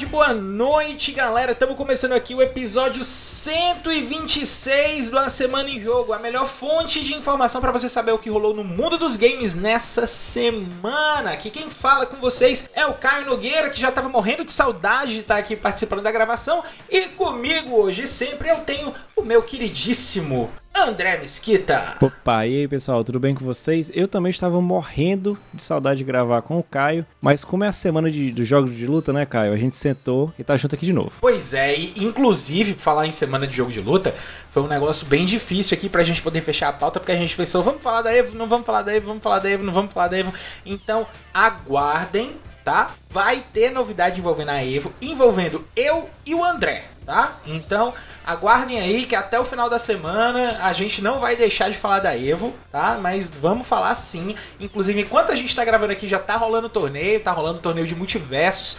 tarde, boa noite, galera. Estamos começando aqui o episódio 126 do A Semana em Jogo, a melhor fonte de informação para você saber o que rolou no mundo dos games nessa semana. Aqui quem fala com vocês é o Caio Nogueira, que já estava morrendo de saudade de estar aqui participando da gravação. E comigo hoje sempre eu tenho o meu queridíssimo André Mesquita. Opa, e aí pessoal, tudo bem com vocês? Eu também estava morrendo de saudade de gravar com o Caio, mas como é a semana de, dos jogos de luta, né, Caio? A gente sentou e tá junto aqui de novo. Pois é, e inclusive, falar em semana de jogo de luta, foi um negócio bem difícil aqui pra gente poder fechar a pauta, porque a gente pensou, vamos falar da Evo, não vamos falar da Evo, vamos falar da Evo, não vamos falar da Evo. Então, aguardem, tá? Vai ter novidade envolvendo a Evo, envolvendo eu e o André, tá? Então, aguardem aí que até o final da semana a gente não vai deixar de falar da Evo, tá? Mas vamos falar sim. Inclusive, enquanto a gente tá gravando aqui, já tá rolando torneio, tá rolando torneio de multiversos.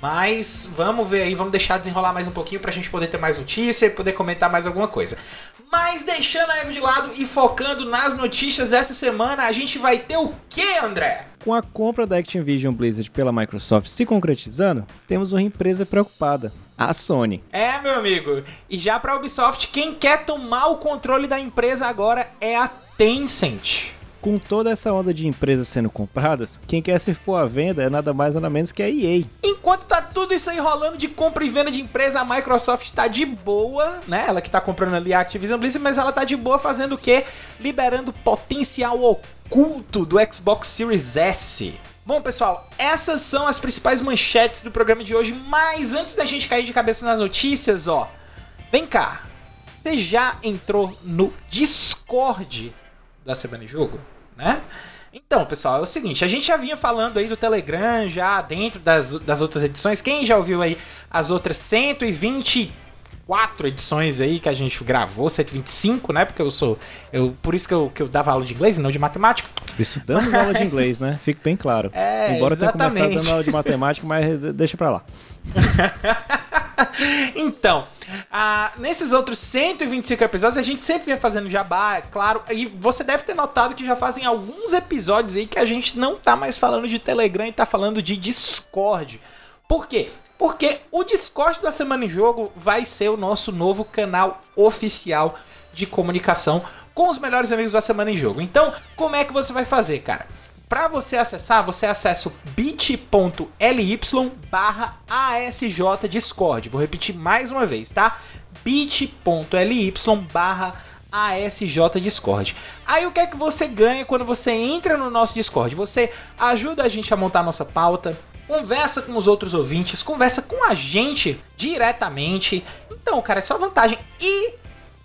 Mas vamos ver aí, vamos deixar desenrolar mais um pouquinho pra gente poder ter mais notícia e poder comentar mais alguma coisa. Mas deixando a Evo de lado e focando nas notícias dessa semana, a gente vai ter o que, André? Com a compra da Activision Blizzard pela Microsoft se concretizando, temos uma empresa preocupada, a Sony. É, meu amigo. E já pra Ubisoft, quem quer tomar o controle da empresa agora é a Tencent. Com toda essa onda de empresas sendo compradas, quem quer se pôr à venda é nada mais nada menos que a EA. Enquanto tá tudo isso aí rolando de compra e venda de empresa, a Microsoft está de boa, né? Ela que tá comprando ali a Activision Blizzard, mas ela tá de boa fazendo o quê? Liberando potencial oculto do Xbox Series S. Bom, pessoal, essas são as principais manchetes do programa de hoje, mas antes da gente cair de cabeça nas notícias, ó, vem cá. Você já entrou no Discord da Semana em Jogo, né? Então, pessoal, é o seguinte, a gente já vinha falando aí do Telegram já dentro das, das outras edições. Quem já ouviu aí as outras 124 edições aí que a gente gravou, 125, né? Porque eu sou. Eu, por isso que eu, que eu dava aula de inglês e não de matemática. Isso damos aula de inglês, né? Fique bem claro. É, Embora eu tenha exatamente. começado dando aula de matemática, mas de- deixa pra lá. então, ah, nesses outros 125 episódios, a gente sempre vinha fazendo jabá, é claro. E você deve ter notado que já fazem alguns episódios aí que a gente não tá mais falando de Telegram e tá falando de Discord. Por quê? Porque o Discord da Semana em Jogo vai ser o nosso novo canal oficial de comunicação com os melhores amigos da Semana em Jogo. Então, como é que você vai fazer, cara? Para você acessar, você acessa bit.ly barra ASJ Discord. Vou repetir mais uma vez, tá? bit.ly barra ASJ Discord. Aí o que é que você ganha quando você entra no nosso Discord? Você ajuda a gente a montar nossa pauta, conversa com os outros ouvintes, conversa com a gente diretamente. Então, cara, é só vantagem. E,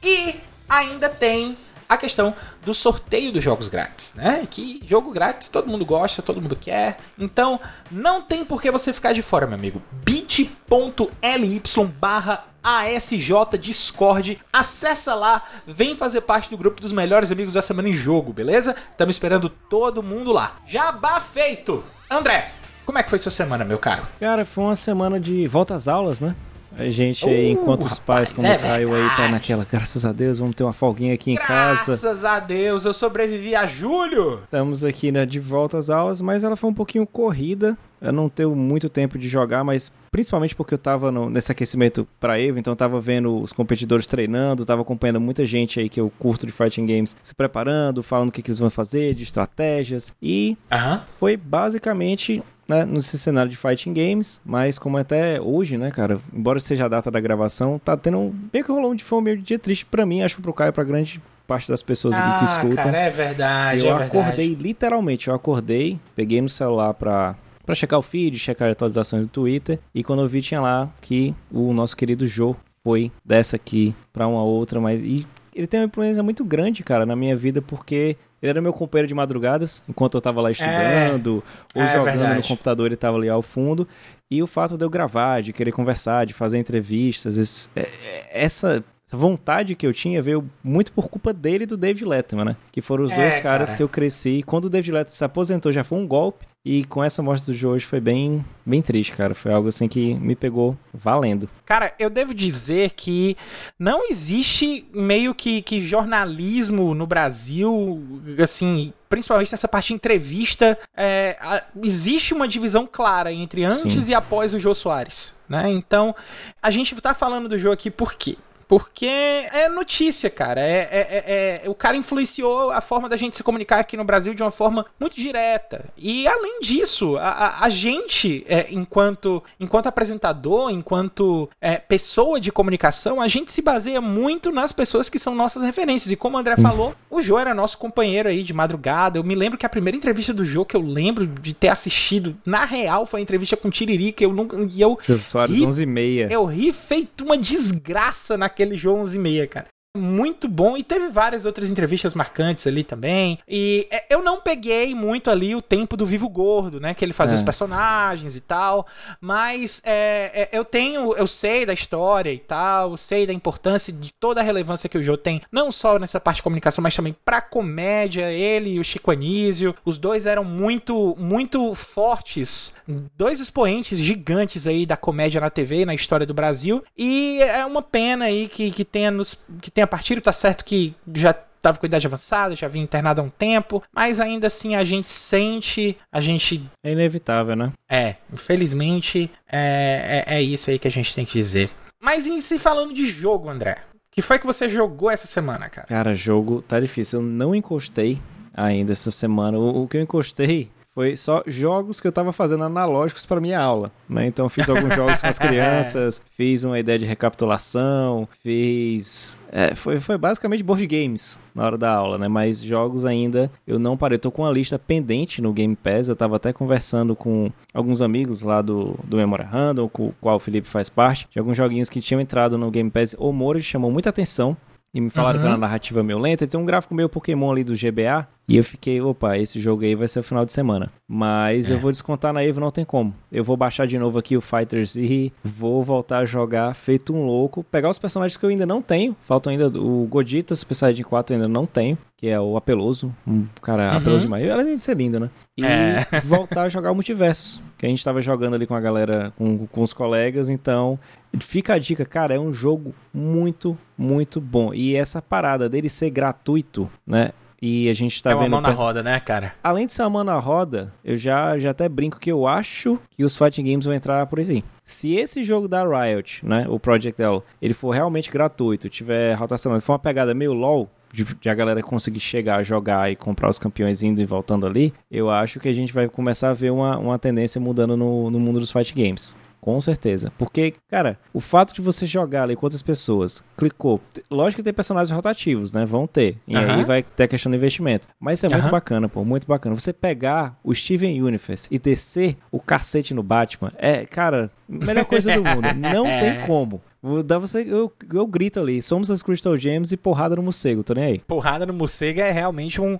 e ainda tem a questão do sorteio dos jogos grátis, né? Que jogo grátis todo mundo gosta, todo mundo quer. Então, não tem por que você ficar de fora, meu amigo. bit.ly barra ASJ Discord. Acessa lá, vem fazer parte do grupo dos melhores amigos da semana em jogo, beleza? Estamos esperando todo mundo lá. Jabá feito! André, como é que foi sua semana, meu caro? Cara, foi uma semana de volta às aulas, né? A gente aí, Uh, enquanto os pais, rapaz, como é o Caio aí, tá naquela, graças a Deus, vamos ter uma folguinha aqui em casa. Graças a Deus, eu sobrevivi a julho! Estamos aqui, né, de volta às aulas, mas ela foi um pouquinho corrida. Eu não tenho muito tempo de jogar, mas principalmente porque eu tava no- nesse aquecimento pra Evo, então eu tava vendo os competidores treinando, tava acompanhando muita gente aí que eu curto de fighting games se preparando, falando o que, que eles vão fazer, de estratégias. E Aham. foi basicamente né, nesse cenário de fighting games, mas como até hoje, né, cara, embora seja a data da gravação, tá tendo um, meio que rolou um de foi meio dia triste pra mim, acho que pro Caio, pra grande parte das pessoas aqui que Ah, escutam. cara, é verdade, Eu é verdade. acordei, literalmente, eu acordei, peguei no celular pra, pra checar o feed, checar as atualizações do Twitter, e quando eu vi tinha lá que o nosso querido Jô foi dessa aqui pra uma outra, mas e ele tem uma influência muito grande, cara, na minha vida, porque ele era meu companheiro de madrugadas, enquanto eu tava lá estudando, ou é jogando no computador, ele tava ali ao fundo. E o fato de eu gravar, de querer conversar, de fazer entrevistas, esse- é- é- essa essa vontade que eu tinha veio muito por culpa dele e do David Letterman, né? Que foram os É, dois caras cara. que eu cresci. Quando o David Letterman se aposentou, já foi um golpe. E com essa morte do Joe hoje foi bem, bem triste, cara. Foi algo assim que me pegou valendo. Cara, eu devo dizer que não existe meio que, que jornalismo no Brasil, assim, principalmente nessa parte de entrevista, é, a- existe uma divisão clara entre antes Sim. e após o Jô Soares, né? Então, a gente tá falando do Jô aqui por quê? Porque é notícia, cara. É, é- é- é- o cara influenciou a forma da gente se comunicar aqui no Brasil de uma forma muito direta. E além disso, a, a- a gente, é, enquanto, enquanto apresentador, enquanto é, pessoa de comunicação, a gente se baseia muito nas pessoas que são nossas referências. E como o André falou, o Jô era nosso companheiro aí de madrugada. Eu me lembro que a primeira entrevista do Jô que eu lembro de ter assistido, na real, foi a entrevista com o Tiririca. Eu nunca. E eu Soares, Ih, 11 e meia. eu ri feito uma desgraça naquele jogo 11 e meia, cara. Muito bom. E teve várias outras entrevistas marcantes ali também. E é, eu não peguei muito ali o tempo do Vivo Gordo, né? Que ele fazia É. os personagens e tal. Mas é, é, eu tenho, eu sei da história e tal, sei da importância de toda a relevância que o Jô tem, não só nessa parte de comunicação, mas também pra comédia. Ele e o Chico Anísio, os dois eram muito, muito fortes. Dois expoentes gigantes aí da comédia na TV na história do Brasil. E é uma pena aí que, que tenha nos, que tenha partido, tá certo que já tava com idade avançada, já vinha internado há um tempo, mas ainda assim a gente sente, a gente É inevitável, né? é, infelizmente é, é, é isso aí que a gente tem que dizer. Mas em se falando de jogo, André, que foi que você jogou essa semana, cara? Cara, jogo tá difícil. Eu não encostei ainda essa semana. O, o que eu encostei foi só jogos que eu tava fazendo analógicos para minha aula, né? Então fiz alguns jogos com as crianças, fiz uma ideia de recapitulação, fiz... é, foi, foi basicamente board games na hora da aula, né? Mas jogos ainda eu não parei. Tô com uma lista pendente no Game Pass, eu tava até conversando com alguns amigos lá do, do Memory Random, com o qual o Felipe faz parte, de alguns joguinhos que tinham entrado no Game Pass. O Moro chamou muita atenção, e me falaram Uhum. que era uma narrativa meio lenta. Tem um gráfico meio Pokémon ali do GBA. E eu fiquei, opa, esse jogo aí vai ser o final de semana. Mas eu vou descontar na Evo, não tem como. Eu vou baixar de novo aqui o Fighters e vou voltar a jogar feito um louco. Pegar os personagens que eu ainda não tenho. Faltam ainda o Godita, Super Saiyajin 4 eu ainda não tenho. Que é o Apeloso. Um cara Uhum. apeloso demais. Além de ser lindo, né? E É. voltar a jogar o Multiversos. Que a gente tava jogando ali com a galera, com, com os colegas. Então, fica a dica, cara, é um jogo muito, muito bom. E essa parada dele ser gratuito, né? E a gente tá é uma vendo. mão na roda, né, cara? Além de ser uma mão na roda, eu já, já até brinco que eu acho que os fighting games vão entrar por aí. Se esse jogo da Riot, né, o Project L, ele for realmente gratuito, tiver rotação, for uma pegada meio LoL, de, de a galera conseguir chegar, jogar e comprar os campeões indo e voltando ali, eu acho que a gente vai começar a ver uma, uma tendência mudando no, no mundo dos fighting games. Com certeza. Porque, cara, o fato de você jogar ali com outras pessoas, clicou. Lógico que tem personagens rotativos, né? Vão ter. E aí vai ter a questão do investimento. Mas isso é muito bacana, pô. Muito bacana. Você pegar o Steven Universe e descer o cacete no Batman, é, cara, melhor coisa do mundo. Não tem como. Vou dar você, eu, eu grito ali, somos as Crystal Gems e porrada no morcego, tô nem aí. Porrada no morcego é realmente um,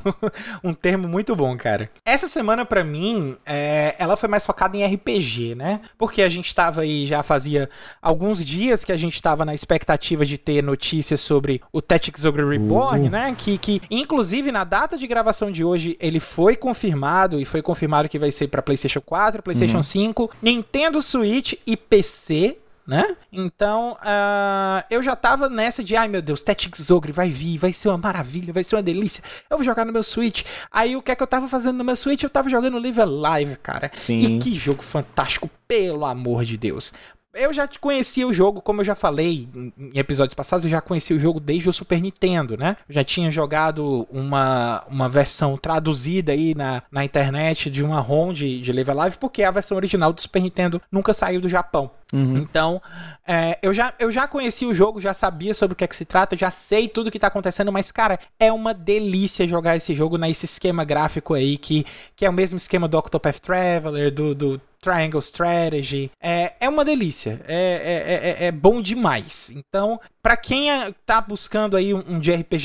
um termo muito bom, cara. Essa semana, pra mim, é, ela foi mais focada em RPG, né? Porque a gente tava aí, já fazia alguns dias que a gente tava na expectativa de ter notícias sobre o Tactics Ogre Reborn, Uh. né? Que, que, inclusive, na data de gravação de hoje, ele foi confirmado, e foi confirmado que vai ser pra PlayStation 4, PlayStation Uhum. 5, Nintendo Switch e PC, né? Então, ah, eu já tava nessa de, ai meu Deus, Tactics Ogre vai vir, vai ser uma maravilha, vai ser uma delícia. Eu vou jogar no meu Switch. Aí o que é que eu tava fazendo no meu Switch? Eu tava jogando Live Alive, cara. Sim. E que jogo fantástico, pelo amor de Deus. Eu já conhecia o jogo, como eu já falei em em episódios passados, eu já conhecia o jogo desde o Super Nintendo, né? Eu já tinha jogado uma, uma versão traduzida aí na, na internet de uma ROM de, de Live Alive, porque a versão original do Super Nintendo nunca saiu do Japão. Uhum. Então, é, eu, já, eu já conheci o jogo, já sabia sobre o que é que se trata, já sei tudo que tá acontecendo, mas, cara, é uma delícia jogar esse jogo nesse esquema gráfico aí, que, que é o mesmo esquema do Octopath Traveler, do, do Triangle Strategy. É, é uma delícia, é, é, é, é bom demais. Então, pra quem é- tá buscando aí um, um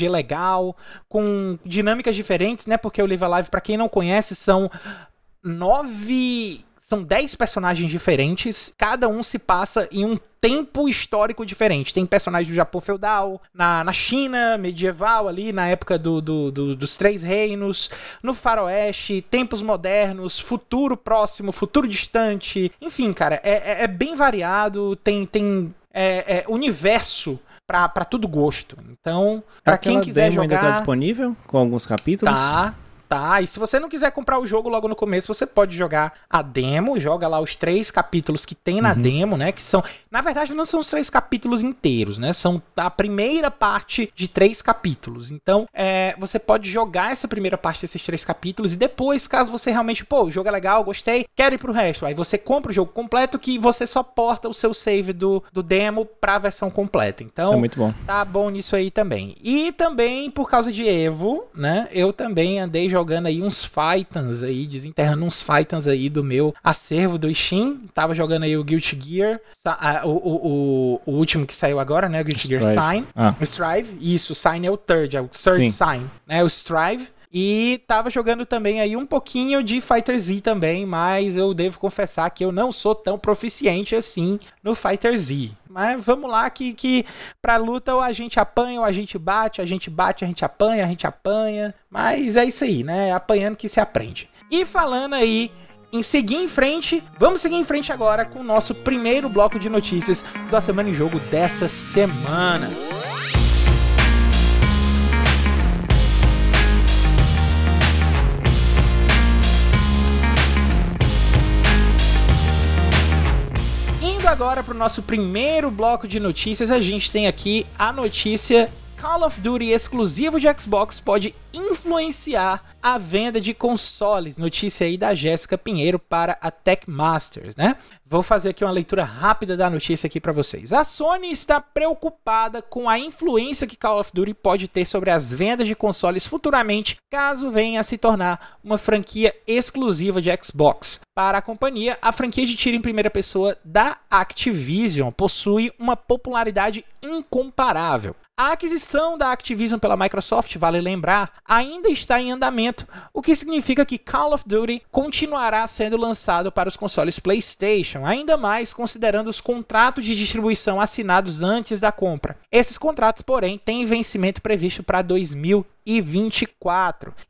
legal, com dinâmicas diferentes, né? Porque o Live Alive, pra quem não conhece, são nove são 10 personagens diferentes, cada um se passa em um tempo histórico diferente. Tem personagens do Japão feudal, na, na China medieval, ali na época do, do, do, dos Três Reinos, no Faroeste, tempos modernos, futuro próximo, futuro distante. Enfim, cara, é, é, é bem variado, tem, tem é, é, universo para tudo gosto. Então, para quem quiser demo jogar, ainda tá disponível com alguns capítulos? Tá, tá. E se você não quiser comprar o jogo logo no começo, você pode jogar a demo, joga lá os três capítulos que tem na Uhum. demo, né? Que são, na verdade, não são os três capítulos inteiros, né? São a primeira parte de três capítulos. Então, é, você pode jogar essa primeira parte desses três capítulos e depois, caso você realmente, pô, o jogo é legal, gostei, quero ir pro resto. Aí você compra o jogo completo que você só porta o seu save do, do demo pra versão completa. Então, Isso é muito bom. Tá bom nisso aí também. E também, por causa de Evo, né? Eu também andei jogando aí uns Fightans aí, desenterrando uns Fightans aí do meu acervo do Steam. Tava jogando aí o Guilty Gear, sa- o, o, o, último que saiu agora, né? O Guilty Gear. Sign. Ah. O Strive. Isso, o Sign é o third, é o third Sim. Sign, né? O Strive. E tava jogando também aí um pouquinho de Fighter Z também, mas eu devo confessar que eu não sou tão proficiente assim no Fighter Z. Mas vamos lá que, que pra luta ou a gente apanha ou a gente bate, a gente bate, a gente apanha, a gente apanha. Mas é isso aí, né? Apanhando que se aprende. E falando aí em seguir em frente, vamos seguir em frente agora com o nosso primeiro bloco de notícias da Semana em Jogo dessa semana. Indo agora para o nosso primeiro bloco de notícias, a gente tem aqui a notícia Call of Duty exclusivo de Xbox pode influenciar a venda de consoles. Notícia aí da Jéssica Pinheiro para a Tech Masters, né? Vou fazer aqui uma leitura rápida da notícia aqui para vocês. A Sony está preocupada com a influência que Call of Duty pode ter sobre as vendas de consoles futuramente, caso venha a se tornar uma franquia exclusiva de Xbox. Para a companhia, a franquia de tiro em primeira pessoa da Activision possui uma popularidade incomparável. A aquisição da Activision pela Microsoft, vale lembrar, ainda está em andamento, o que significa que Call of Duty continuará sendo lançado para os consoles PlayStation, ainda mais considerando os contratos de distribuição assinados antes da compra. Esses contratos, porém, têm vencimento previsto para 2024.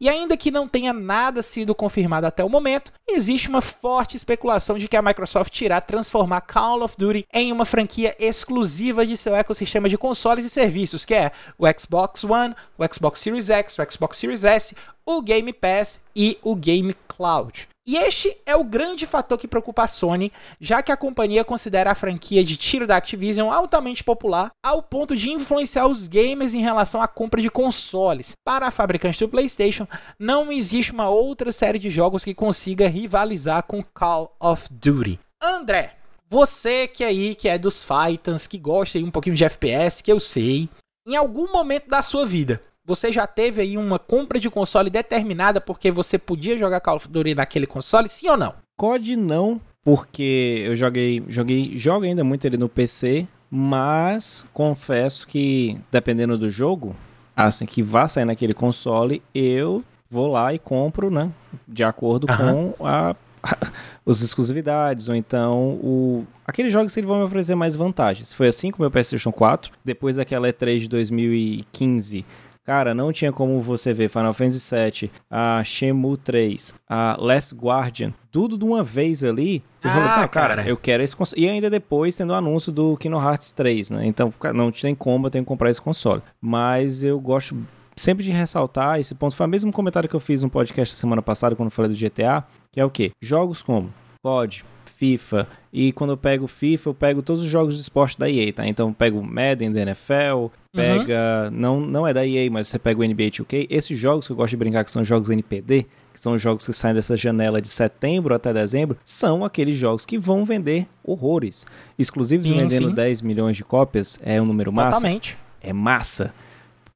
E ainda que não tenha nada sido confirmado até o momento, existe uma forte especulação de que a Microsoft irá transformar Call of Duty em uma franquia exclusiva de seu ecossistema de consoles e serviços, que é o Xbox One, o Xbox Series X, o Xbox Series S, o Game Pass e o Game Cloud. E este é o grande fator que preocupa a Sony, já que a companhia considera a franquia de tiro da Activision altamente popular, ao ponto de influenciar os gamers em relação à compra de consoles. Para a fabricante do PlayStation, não existe uma outra série de jogos que consiga rivalizar com Call of Duty. André, você que aí que é dos Fightans, que gosta aí um pouquinho de FPS, que eu sei, em algum momento da sua vida, você já teve aí uma compra de console determinada porque você podia jogar Call of Duty naquele console, sim ou não? COD não, porque eu joguei, joguei, jogo ainda muito ele no PC, mas confesso que dependendo do jogo, assim que vá sair naquele console, eu vou lá e compro, né, de acordo Aham. com a as exclusividades, ou então o aqueles jogos que eles vão me oferecer mais vantagens. Foi assim com o meu PlayStation 4, depois daquela E3 de 2015. Cara, não tinha como você ver Final Fantasy VII, a Shenmue 3, a Last Guardian, tudo de uma vez ali. Eu Ah, falei, não, cara, cara. eu quero esse console. E ainda depois tendo o anúncio do Kingdom Hearts 3, né? Então, cara, não tem como, eu tenho que comprar esse console. Mas eu gosto sempre de ressaltar esse ponto. Foi o mesmo comentário que eu fiz no podcast semana passada, quando eu falei do GTA, que é o quê? Jogos como COD, FIFA, e quando eu pego FIFA, eu pego todos os jogos de esporte da EA, tá? Então eu pego o Madden da NFL, pega. Não, não é da EA, mas você pega o NBA 2K. Esses jogos que eu gosto de brincar, que são jogos NPD, que são os jogos que saem dessa janela de setembro até dezembro, são aqueles jogos que vão vender horrores. Exclusivos Sim, vendendo sim. 10 milhões de cópias é um número massa. Totalmente. É massa.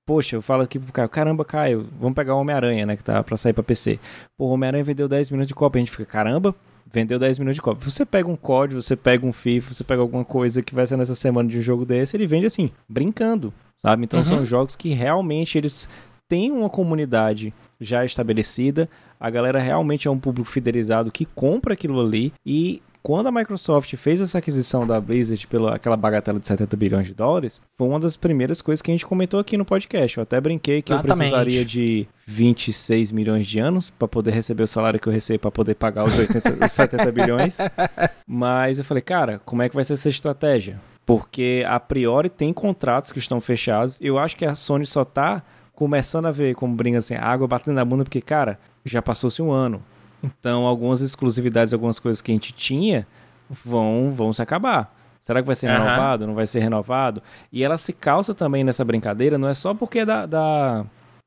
Poxa, eu falo aqui pro Caio, caramba, Caio, vamos pegar o Homem-Aranha, né, que tá pra sair pra PC. Pô, o Homem-Aranha vendeu 10 milhões de cópias, a gente fica, caramba, vendeu 10 milhões de cópias. Você pega um código, você pega um FIFA, você pega alguma coisa que vai ser nessa semana de um jogo desse, ele vende assim, brincando, sabe? Então Uhum. são jogos que realmente eles têm uma comunidade já estabelecida. a galera realmente é um público fidelizado que compra aquilo ali e quando a Microsoft fez essa aquisição da Blizzard pela aquela bagatela de 70 bilhões de dólares, foi uma das primeiras coisas que a gente comentou aqui no podcast. Eu até brinquei que Exatamente. eu precisaria de 26 milhões de anos para poder receber o salário que eu recebo para poder pagar os, 80, os 70 bilhões. Mas eu falei, cara, como é que vai ser essa estratégia? Porque a priori tem contratos que estão fechados. Eu acho que a Sony só tá começando a ver como brinca assim, água batendo na bunda, porque, cara, já passou-se um ano. Então, algumas exclusividades, algumas coisas que a gente tinha vão, vão se acabar. Será que vai ser renovado? Uhum. Não vai ser renovado? E ela se calça também nessa brincadeira, não é só porque é da, da...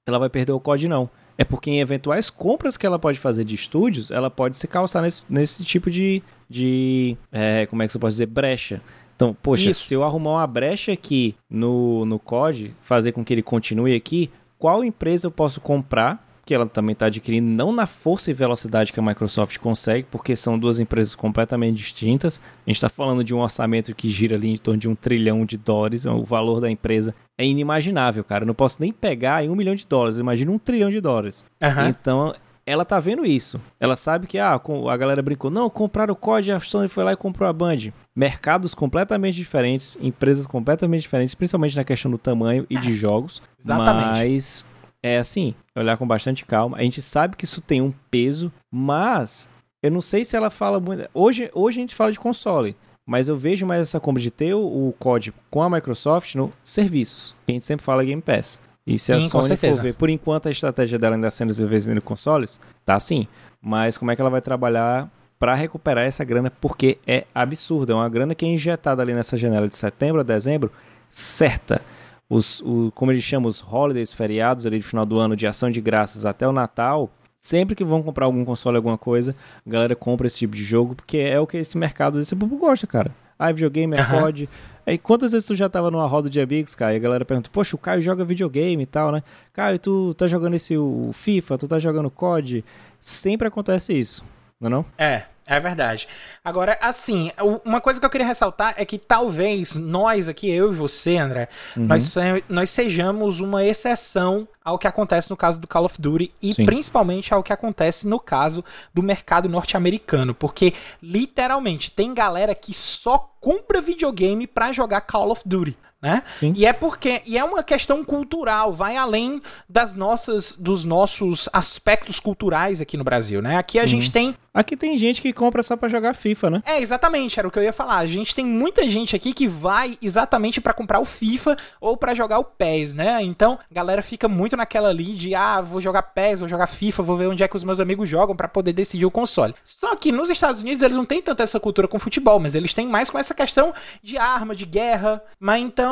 ela vai perder o código, não. É porque em eventuais compras que ela pode fazer de estúdios, ela pode se calçar nesse, nesse tipo de. de é, como é que você pode dizer? Brecha. Então, poxa, Isso. se eu arrumar uma brecha aqui no, no COD, fazer com que ele continue aqui, qual empresa eu posso comprar que ela também está adquirindo, não na força e velocidade que a Microsoft consegue, porque são duas empresas completamente distintas. A gente está falando de um orçamento que gira ali em torno de um trilhão de dólares, o valor da empresa é inimaginável, cara. Eu não posso nem pegar em um milhão de dólares, imagina um trilhão de dólares. Uhum. Então, ela tá vendo isso. Ela sabe que ah, a galera brincou, não, compraram o COD, a Sony foi lá e comprou a Band. Mercados completamente diferentes, empresas completamente diferentes, principalmente na questão do tamanho e de jogos. Exatamente. Mas é assim, olhar com bastante calma. A gente sabe que isso tem um peso, mas eu não sei se ela fala muito. Hoje, hoje a gente fala de console, mas eu vejo mais essa compra de ter o, o código com a Microsoft no serviços. A gente sempre fala Game Pass. E se a Sim, Sony for ver, por enquanto a estratégia dela ainda sendo desenvolvida consoles, tá assim. Mas como é que ela vai trabalhar para recuperar essa grana? Porque é absurda. É uma grana que é injetada ali nessa janela de setembro a dezembro, certa os, o, como eles chamam, os holidays, feriados ali de final do ano, de ação de graças até o Natal, sempre que vão comprar algum console, alguma coisa, a galera compra esse tipo de jogo, porque é o que esse mercado desse povo gosta, cara. Ah, videogame é uhum. COD. Aí quantas vezes tu já tava numa roda de amigos, cara, e a galera pergunta, poxa, o Caio joga videogame e tal, né? Caio, tu tá jogando esse o FIFA, tu tá jogando COD? Sempre acontece isso, não é não? É, é verdade. Agora, assim, uma coisa que eu queria ressaltar é que talvez nós aqui, eu e você, André, uhum. nós, nós sejamos uma exceção ao que acontece no caso do Call of Duty e Sim. principalmente ao que acontece no caso do mercado norte-americano, porque literalmente tem galera que só compra videogame para jogar Call of Duty né? Sim. E é porque e é uma questão cultural, vai além das nossas dos nossos aspectos culturais aqui no Brasil, né? Aqui a uhum. gente tem Aqui tem gente que compra só para jogar FIFA, né? É, exatamente, era o que eu ia falar. A gente tem muita gente aqui que vai exatamente para comprar o FIFA ou para jogar o PES, né? Então, a galera fica muito naquela ali de ah, vou jogar PES, vou jogar FIFA, vou ver onde é que os meus amigos jogam para poder decidir o console. Só que nos Estados Unidos eles não têm tanta essa cultura com futebol, mas eles têm mais com essa questão de arma, de guerra. Mas então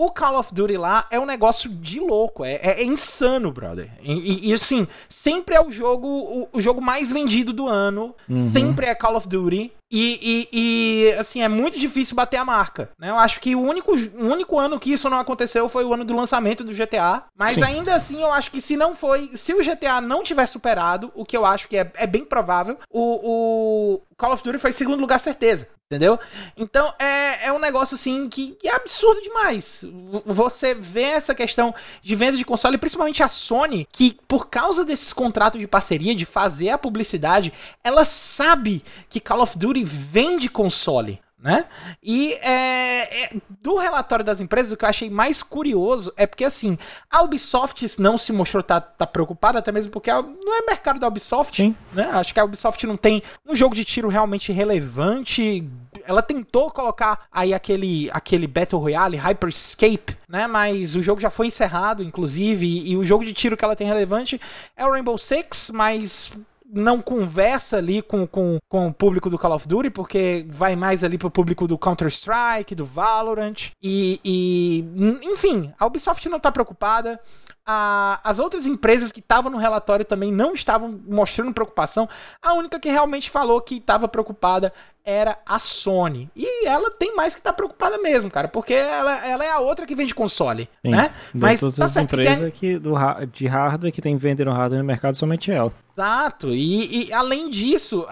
o Call of Duty lá é um negócio de louco, é, é, é insano, brother. E, e, assim, sempre é o jogo, o, o, jogo mais vendido do ano, uhum. sempre é Call of Duty. E, e, e, assim, é muito difícil bater a marca. Né? Eu acho que o único, o único ano que isso não aconteceu foi o ano do lançamento do GTA. Mas Sim. ainda assim, eu acho que se não foi. Se o GTA não tiver superado, o que eu acho que é, é bem provável, o Call of Duty foi segundo lugar, certeza. Entendeu? Então é, é um negócio assim que, é absurdo demais. Você vê essa questão de venda de console, principalmente a Sony, que por causa desses contratos de parceria, de fazer a publicidade, ela sabe que Call of Duty vende console né? E é, é, do relatório das empresas, o que eu achei mais curioso é porque, assim, a Ubisoft não se mostrou tá, tá preocupada, até mesmo porque não é mercado da Ubisoft, Sim. né? Acho que a Ubisoft não tem um jogo de tiro realmente relevante. Ela tentou colocar aí aquele, aquele Battle Royale, Hyperscape, né? Mas o jogo já foi encerrado, inclusive, e, e o jogo de tiro que ela tem relevante é o Rainbow Six, mas não conversa ali com, com, com o público do Call of Duty, porque vai mais ali pro público do Counter-Strike, do Valorant. E, e, enfim, a Ubisoft não tá preocupada. A, as outras empresas que estavam no relatório também não estavam mostrando preocupação. A única que realmente falou que estava preocupada era a Sony. E ela tem mais que estar tá preocupada mesmo, cara, porque ela, ela é a outra que vende console, Sim, né? Mas todas tá as empresas que, do, de hardware que tem vendendo hardware no mercado somente ela. Exato. E, e além disso,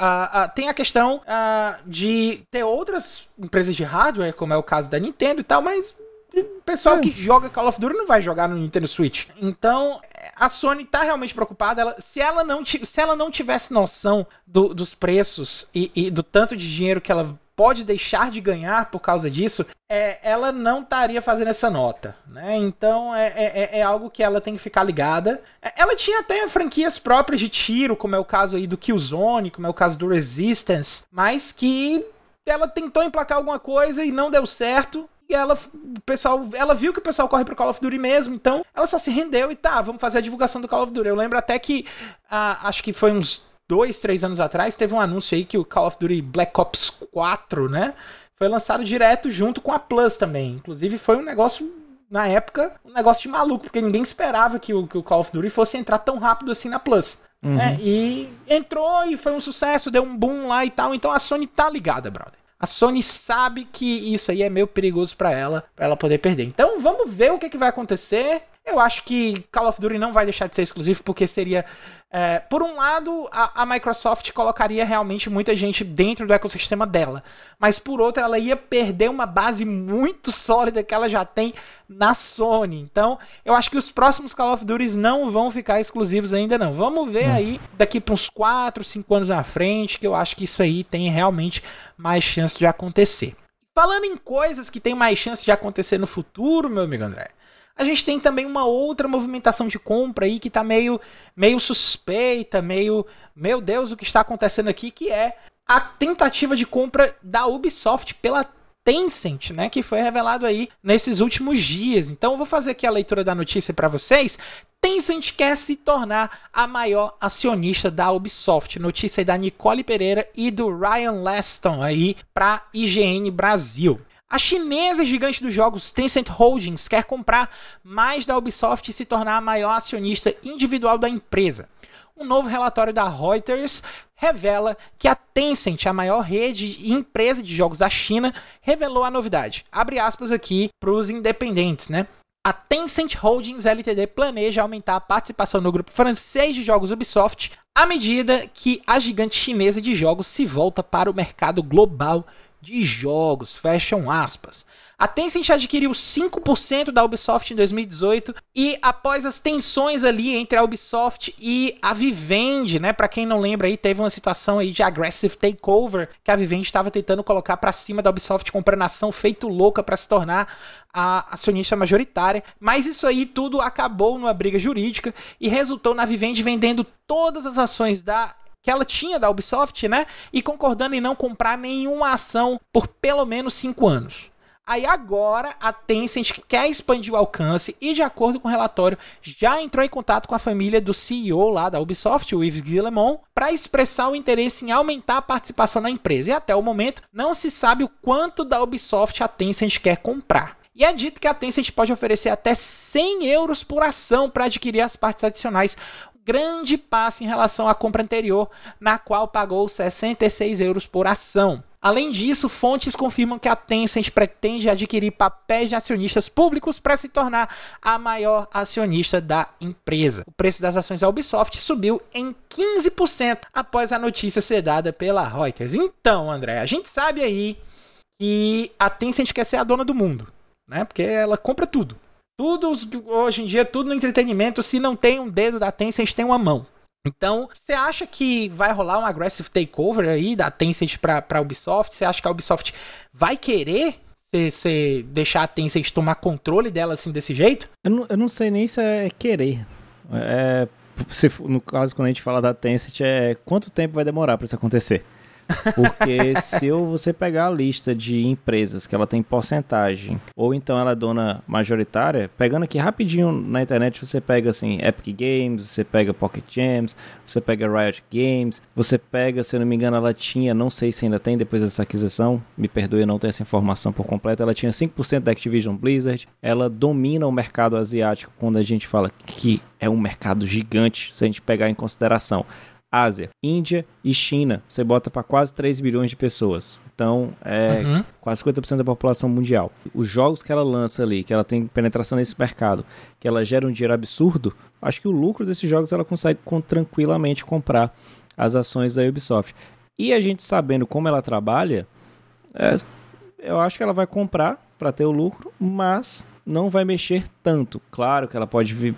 tem a questão de ter outras empresas de hardware, como é o caso da Nintendo e tal, mas o pessoal é. que joga Call of Duty não vai jogar no Nintendo Switch. Então, a Sony tá realmente preocupada. Ela, se, ela não, se ela não tivesse noção do, dos preços e, e, do tanto de dinheiro que ela pode deixar de ganhar por causa disso, é, ela não estaria fazendo essa nota. Né? Então é, é, é, é algo que ela tem que ficar ligada. É, ela tinha até franquias próprias de tiro, como é o caso aí do Killzone, como é o caso do Resistance, mas que ela tentou emplacar alguma coisa e não deu certo. E ela, o pessoal, ela viu que o pessoal corre pro Call of Duty mesmo, então ela só se rendeu e tá, vamos fazer a divulgação do Call of Duty. Eu lembro até que, ah, acho que foi uns dois, três anos atrás, teve um anúncio aí que o Call of Duty Black Ops 4, né, foi lançado direto junto com a Plus também. Inclusive foi um negócio na época, um negócio de maluco, porque ninguém esperava que o, que o Call of Duty fosse entrar tão rápido assim na Plus. Uhum. Né? E entrou e foi um sucesso, deu um boom lá e tal. Então a Sony tá ligada, brother. A Sony sabe que isso aí é meio perigoso para ela, para ela poder perder. Então vamos ver o que, que vai acontecer. Eu acho que Call of Duty não vai deixar de ser exclusivo, porque seria é, por um lado, a, a, Microsoft colocaria realmente muita gente dentro do ecossistema dela, mas por outro, ela ia perder uma base muito sólida que ela já tem na Sony. Então, eu acho que os próximos Call of Duty não vão ficar exclusivos ainda não. Vamos ver aí daqui para uns 4, 5 anos na frente, que eu acho que isso aí tem realmente mais chance de acontecer. Falando em coisas que tem mais chance de acontecer no futuro, meu amigo André, a gente tem também uma outra movimentação de compra aí que está meio, meio suspeita, meio, meu Deus, o que está acontecendo aqui, que é a tentativa de compra da Ubisoft pela Tencent, né, que foi revelado aí nesses últimos dias. Então eu vou fazer aqui a leitura da notícia para vocês. Tencent quer se tornar a maior acionista da Ubisoft. Notícia aí da Nicole Pereira e do Ryan Laston aí para IGN Brasil. A chinesa gigante dos jogos Tencent Holdings quer comprar mais da Ubisoft e se tornar a maior acionista individual da empresa. Um novo relatório da Reuters revela que a Tencent, a maior rede e empresa de jogos da China, revelou a novidade. Abre aspas aqui para os independentes, né? A Tencent Holdings Ltd planeja aumentar a participação no grupo francês de jogos Ubisoft à medida que a gigante chinesa de jogos se volta para o mercado global de jogos, fecham aspas. A Tencent adquiriu 5% da Ubisoft em 2018 e após as tensões ali entre a Ubisoft e a Vivendi, né, para quem não lembra aí, teve uma situação aí de aggressive takeover que a Vivendi estava tentando colocar para cima da Ubisoft comprando ação feito louca para se tornar a acionista majoritária, mas isso aí tudo acabou numa briga jurídica e resultou na Vivendi vendendo todas as ações da que ela tinha da Ubisoft, né? E concordando em não comprar nenhuma ação por pelo menos 5 anos. Aí agora a Tencent quer expandir o alcance e, de acordo com o relatório, já entrou em contato com a família do CEO lá da Ubisoft, o Yves Guillemot, para expressar o interesse em aumentar a participação na empresa. E até o momento não se sabe o quanto da Ubisoft a Tencent quer comprar. E é dito que a Tencent pode oferecer até 100 euros por ação para adquirir as partes adicionais, grande passo em relação à compra anterior, na qual pagou 66 euros por ação. Além disso, fontes confirmam que a Tencent pretende adquirir papéis de acionistas públicos para se tornar a maior acionista da empresa. O preço das ações da Ubisoft subiu em 15% após a notícia ser dada pela Reuters. Então, André, a gente sabe aí que a Tencent quer ser a dona do mundo, né? Porque ela compra tudo. Tudo, hoje em dia, tudo no entretenimento, se não tem um dedo da Tencent, tem uma mão. Então, você acha que vai rolar um aggressive takeover aí da Tencent pra, pra Ubisoft? Você acha que a Ubisoft vai querer se deixar a Tencent tomar controle dela assim desse jeito? Eu não, eu não sei nem se é querer. É, se, no caso, quando a gente fala da Tencent, é quanto tempo vai demorar para isso acontecer? Porque se você pegar a lista de empresas que ela tem porcentagem, ou então ela é dona majoritária, pegando aqui rapidinho na internet, você pega assim, Epic Games, você pega Pocket Games, você pega Riot Games, você pega, se eu não me engano, ela tinha, não sei se ainda tem depois dessa aquisição, me perdoe, eu não tenho essa informação por completo, ela tinha 5% da Activision Blizzard, ela domina o mercado asiático quando a gente fala que é um mercado gigante, se a gente pegar em consideração Ásia, Índia e China. Você bota para quase 3 bilhões de pessoas. Então, é uhum. quase 50% da população mundial. Os jogos que ela lança ali, que ela tem penetração nesse mercado, que ela gera um dinheiro absurdo, acho que o lucro desses jogos ela consegue com, tranquilamente comprar as ações da Ubisoft. E a gente sabendo como ela trabalha, é, eu acho que ela vai comprar para ter o lucro, mas não vai mexer tanto. Claro que ela pode ver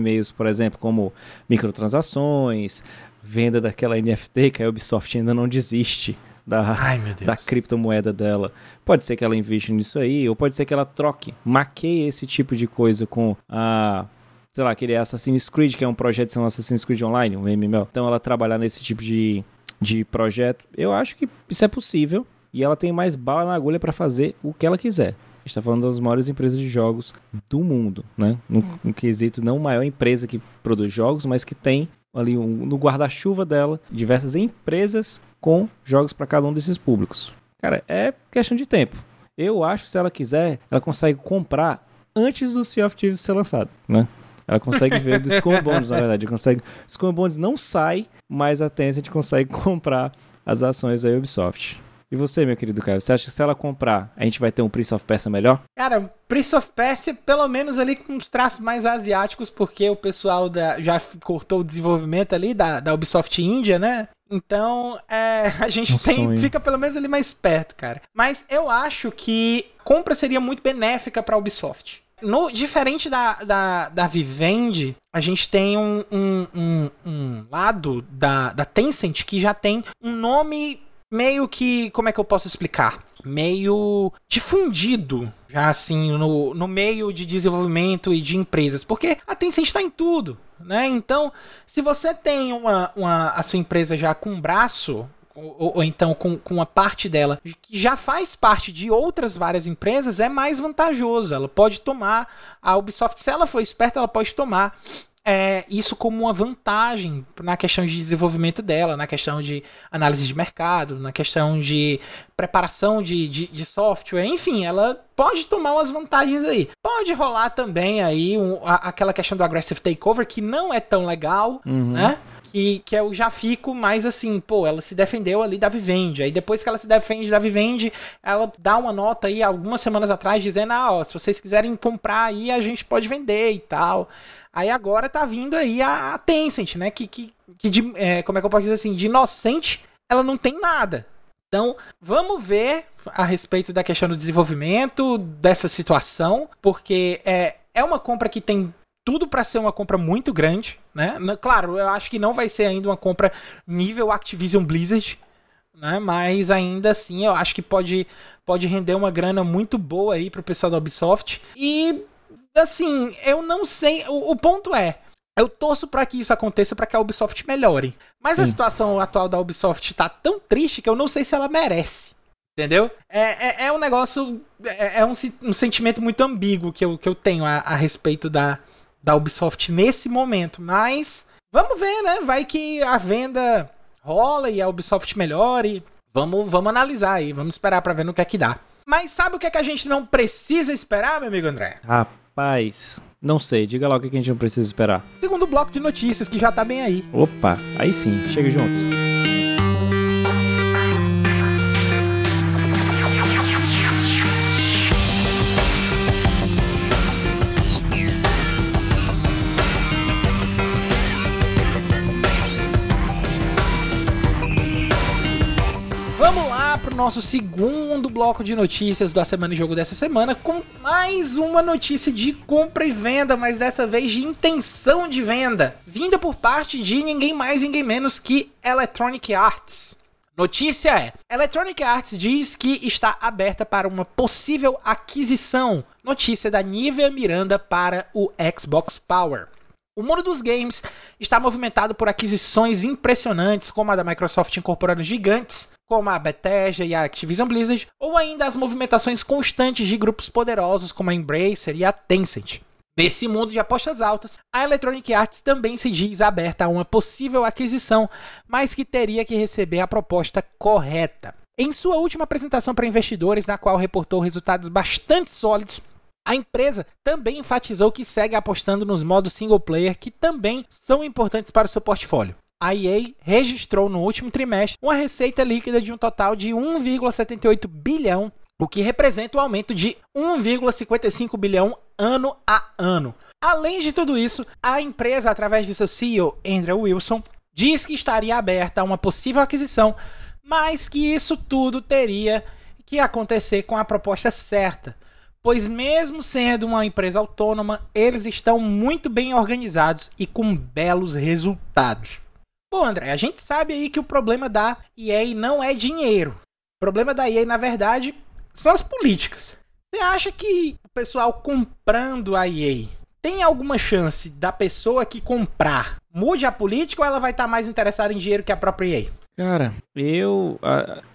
meios, por exemplo, como microtransações, venda daquela NFT que a Ubisoft ainda não desiste da, Ai, da criptomoeda dela. Pode ser que ela invista nisso aí, ou pode ser que ela troque, maqueie esse tipo de coisa com a sei lá, aquele Assassin's Creed, que é um projeto de um Assassin's Creed Online, um MMO. Então ela trabalhar nesse tipo de, de projeto, eu acho que isso é possível e ela tem mais bala na agulha para fazer o que ela quiser está falando das maiores empresas de jogos do mundo, né? No, hum. no quesito, não maior empresa que produz jogos, mas que tem ali um, no guarda-chuva dela diversas empresas com jogos para cada um desses públicos. Cara, é questão de tempo. Eu acho que se ela quiser, ela consegue comprar antes do Sea of Thieves ser lançado, né? Ela consegue ver do Skull Bones, na verdade. Consegue... Skull Bones não sai, mas a Tencent consegue comprar as ações da Ubisoft. E você, meu querido Caio, você acha que se ela comprar, a gente vai ter um Prince of Persia melhor? Cara, Prince of Persia, pelo menos ali com uns traços mais asiáticos, porque o pessoal da, já cortou o desenvolvimento ali da, da Ubisoft Índia, né? Então, é, a gente um tem, fica pelo menos ali mais perto, cara. Mas eu acho que compra seria muito benéfica para a Ubisoft. No, diferente da, da, da Vivendi, a gente tem um, um, um, um lado da, da Tencent que já tem um nome meio que. Como é que eu posso explicar? Meio difundido, já assim, no, no meio de desenvolvimento e de empresas. Porque a Tencent está em tudo. Né? Então, se você tem uma, uma, a sua empresa já com um braço, ou, ou, então com, com uma parte dela que já faz parte de outras várias empresas, é mais vantajoso. Ela pode tomar, a Ubisoft, se ela for esperta, ela pode tomar é, isso como uma vantagem na questão de desenvolvimento dela, na questão de análise de mercado, na questão de preparação de, de, de software, enfim, ela pode tomar umas vantagens aí. Pode rolar também aí um, a, aquela questão do aggressive takeover que não é tão legal, uhum. né? Que, que eu já fico mais assim, pô, ela se defendeu ali da Vivendi. Aí depois que ela se defende da Vivendi, ela dá uma nota aí algumas semanas atrás dizendo: ah, ó, se vocês quiserem comprar aí, a gente pode vender e tal. Aí agora tá vindo aí a, a Tencent, né? Que, que, que de, é, como é que eu posso dizer assim, de inocente, ela não tem nada. Então, vamos ver a respeito da questão do desenvolvimento dessa situação, porque é, é uma compra que tem tudo para ser uma compra muito grande, né? Claro, eu acho que não vai ser ainda uma compra nível Activision Blizzard, né? Mas ainda assim, eu acho que pode, pode render uma grana muito boa aí pro pessoal da Ubisoft. E assim, eu não sei. O, o ponto é. Eu torço para que isso aconteça para que a Ubisoft melhore. Mas Sim. a situação atual da Ubisoft tá tão triste que eu não sei se ela merece. Entendeu? É, é, é um negócio. É, é um, um, sentimento muito ambíguo que eu, que eu tenho a, a respeito da, da Ubisoft nesse momento. Mas vamos ver, né? Vai que a venda rola e a Ubisoft melhore. Vamos, vamos analisar aí, vamos esperar para ver no que é que dá. Mas sabe o que é que a gente não precisa esperar, meu amigo André? Rapaz. Não sei, diga lá o que a gente não precisa esperar. Segundo bloco de notícias, que já tá bem aí. Opa, aí sim, chega junto. Nosso segundo bloco de notícias da Semana de Jogo dessa semana, com mais uma notícia de compra e venda, mas dessa vez de intenção de venda, vinda por parte de ninguém mais, ninguém menos que Electronic Arts. Notícia é: Electronic Arts diz que está aberta para uma possível aquisição. Notícia da Nivea Miranda para o Xbox Power. O mundo dos games está movimentado por aquisições impressionantes, como a da Microsoft incorporando gigantes como a Bethesda e a Activision Blizzard, ou ainda as movimentações constantes de grupos poderosos como a Embracer e a Tencent. Nesse mundo de apostas altas, a Electronic Arts também se diz aberta a uma possível aquisição, mas que teria que receber a proposta correta. Em sua última apresentação para investidores, na qual reportou resultados bastante sólidos, a empresa também enfatizou que segue apostando nos modos single player que também são importantes para o seu portfólio. A EA registrou no último trimestre uma receita líquida de um total de 1,78 bilhão, o que representa um aumento de 1,55 bilhão ano a ano. Além de tudo isso, a empresa, através de seu CEO Andrew Wilson, diz que estaria aberta a uma possível aquisição, mas que isso tudo teria que acontecer com a proposta certa. pois mesmo sendo uma empresa autônoma, eles estão muito bem organizados e com belos resultados. Bom, André, a gente sabe aí que o problema da EA não é dinheiro. O problema da EA, na verdade, são as políticas. Você acha que o pessoal comprando a EA tem alguma chance da pessoa que comprar mude a política ou ela vai estar mais interessada em dinheiro que a própria EA? Cara, eu.